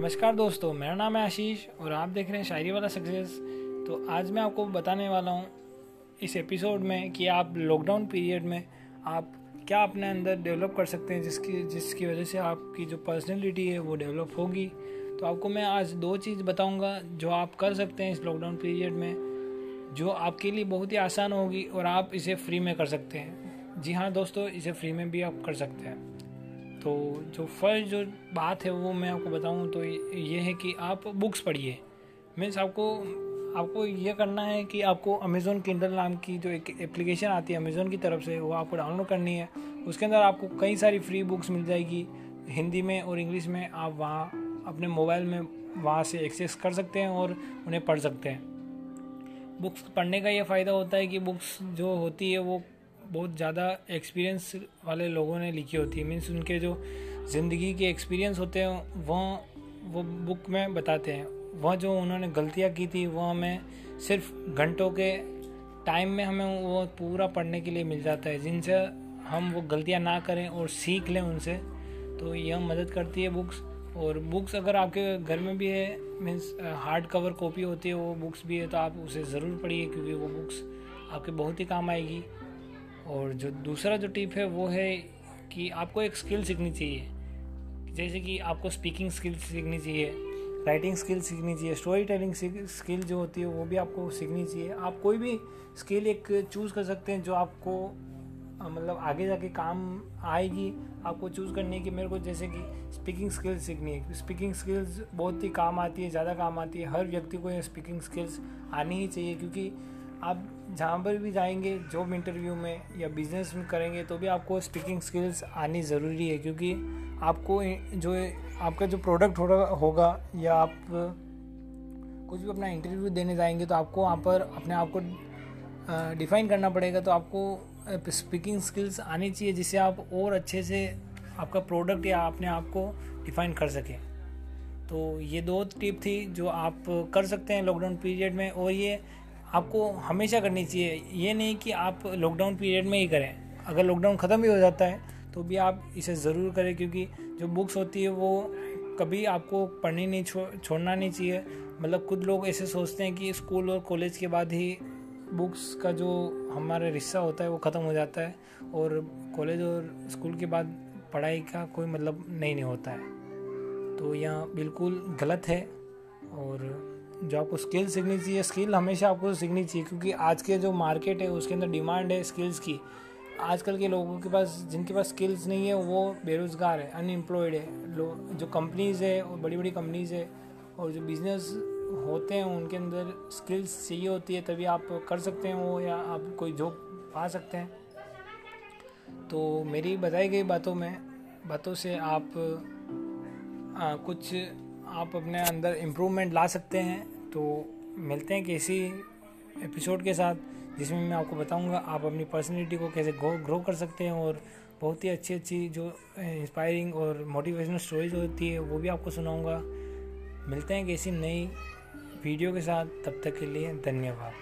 नमस्कार दोस्तों, मेरा नाम है आशीष और आप देख रहे हैं शायरी वाला सक्सेस। तो आज मैं आपको बताने वाला हूँ इस एपिसोड में कि आप लॉकडाउन पीरियड में आप क्या अपने अंदर डेवलप कर सकते हैं, जिसकी जिसकी वजह से आपकी जो पर्सनैलिटी है वो डेवलप होगी। तो आपको मैं आज दो चीज़ बताऊँगा जो आप कर सकते हैं इस लॉकडाउन पीरियड में, जो आपके लिए बहुत ही आसान होगी और आप इसे फ्री में कर सकते हैं। जी हाँ दोस्तों, इसे फ्री में भी आप कर सकते हैं। तो जो फ़र्स्ट जो बात है वो मैं आपको बताऊँ तो ये है कि आप बुक्स पढ़िए। मीन्स आपको आपको ये करना है कि आपको अमेज़ोन किंडल नाम की जो एक एप्लीकेशन आती है अमेज़ोन की तरफ़ से, वो आपको डाउनलोड करनी है। उसके अंदर आपको कई सारी फ्री बुक्स मिल जाएगी। हिंदी में और इंग्लिश में आप वहाँ, अपने मोबाइल में वहाँ से एक्सेस कर सकते हैं और उन्हें पढ़ सकते हैं। बुक्स पढ़ने का ये फ़ायदा होता है कि बुक्स जो होती है वो बहुत ज़्यादा एक्सपीरियंस वाले लोगों ने लिखी होती है। मीन्स उनके जो ज़िंदगी के एक्सपीरियंस होते हैं, वह, वो बुक में बताते हैं। वह जो उन्होंने गलतियाँ की थी, वह हमें सिर्फ़ घंटों के टाइम में हमें वो पूरा पढ़ने के लिए मिल जाता है। जिनसे हम वो गलतियाँ ना करें और सीख लें उनसे तो यह मदद करती है बुक्स और बुक्स अगर आपके घर में भी है मीन्स हार्ड कवर कॉपी होती है, वो बुक्स भी है तो आप उसे ज़रूर पढ़िए, क्योंकि वो बुक्स आपके बहुत ही काम आएगी। और जो दूसरा जो टिप है वो है कि आपको एक स्किल सीखनी चाहिए। जैसे कि आपको स्पीकिंग स्किल सीखनी चाहिए राइटिंग स्किल सीखनी चाहिए स्टोरी टेलिंग स्किल जो होती है वो भी आपको सीखनी चाहिए। आप कोई भी स्किल एक चूज़ कर सकते हैं जो आपको मतलब आगे जाके काम आएगी, आपको चूज़ करनी है कि मेरे को जैसे कि स्पीकिंग स्किल्स सीखनी है। स्पीकिंग स्किल्स बहुत ही काम आती है, ज़्यादा काम आती है। हर व्यक्ति को ये स्पीकिंग स्किल्स आनी ही चाहिए क्योंकि आप जहाँ पर भी जाएँगे जॉब इंटरव्यू में या बिज़नेस में करेंगे तो भी आपको स्पीकिंग स्किल्स आनी ज़रूरी है, क्योंकि आपको जो आपका जो प्रोडक्ट होगा या आप कुछ भी अपना इंटरव्यू देने जाएँगे तो आपको वहाँ पर अपने आप को डिफाइन करना पड़ेगा। तो आपको स्पीकिंग स्किल्स आनी चाहिए, जिससे आप और अच्छे से आपका प्रोडक्ट या अपने आप को डिफाइन कर सकें। तो ये दो टिप थी जो आप कर सकते हैं लॉकडाउन पीरियड में, और ये आपको हमेशा करनी चाहिए। ये नहीं कि आप लॉकडाउन पीरियड में ही करें। अगर लॉकडाउन ख़त्म भी हो जाता है तो भी आप इसे ज़रूर करें क्योंकि जो बुक्स होती है वो कभी आपको पढ़नी नहीं छो, छोड़ना नहीं चाहिए। मतलब कुछ लोग ऐसे सोचते हैं कि स्कूल और कॉलेज के बाद ही बुक्स का जो हमारा रिश्ता होता है वो ख़त्म हो जाता है और कॉलेज और स्कूल के बाद पढ़ाई का कोई मतलब नहीं नहीं होता है। तो यह बिल्कुल गलत है और जो आपको स्किल सीखनी चाहिए स्किल हमेशा आपको सीखनी चाहिए क्योंकि आज के जो मार्केट है उसके अंदर डिमांड है स्किल्स की। आजकल के लोगों के पास जिनके पास स्किल्स नहीं है वो बेरोज़गार है अनएम्प्लॉयड है। जो कंपनीज़ है और बड़ी बड़ी कंपनीज़ है और जो बिज़नेस होते हैं उनके अंदर स्किल्स चाहिए होती है तभी आप कर सकते हैं वो या आप कोई जॉब पा सकते हैं। तो मेरी बताई गई बातों में बातों से आप आ, कुछ आप अपने अंदर इम्प्रूवमेंट ला सकते हैं तो मिलते हैं किसी एपिसोड के साथ, जिसमें मैं आपको बताऊँगा आप अपनी पर्सनैलिटी को कैसे ग्रो कर सकते हैं और बहुत ही अच्छी अच्छी जो इंस्पायरिंग और मोटिवेशनल स्टोरीज होती है, वो भी आपको सुनाऊँगा। मिलते हैं किसी नई वीडियो के साथ, तब तक के लिए धन्यवाद।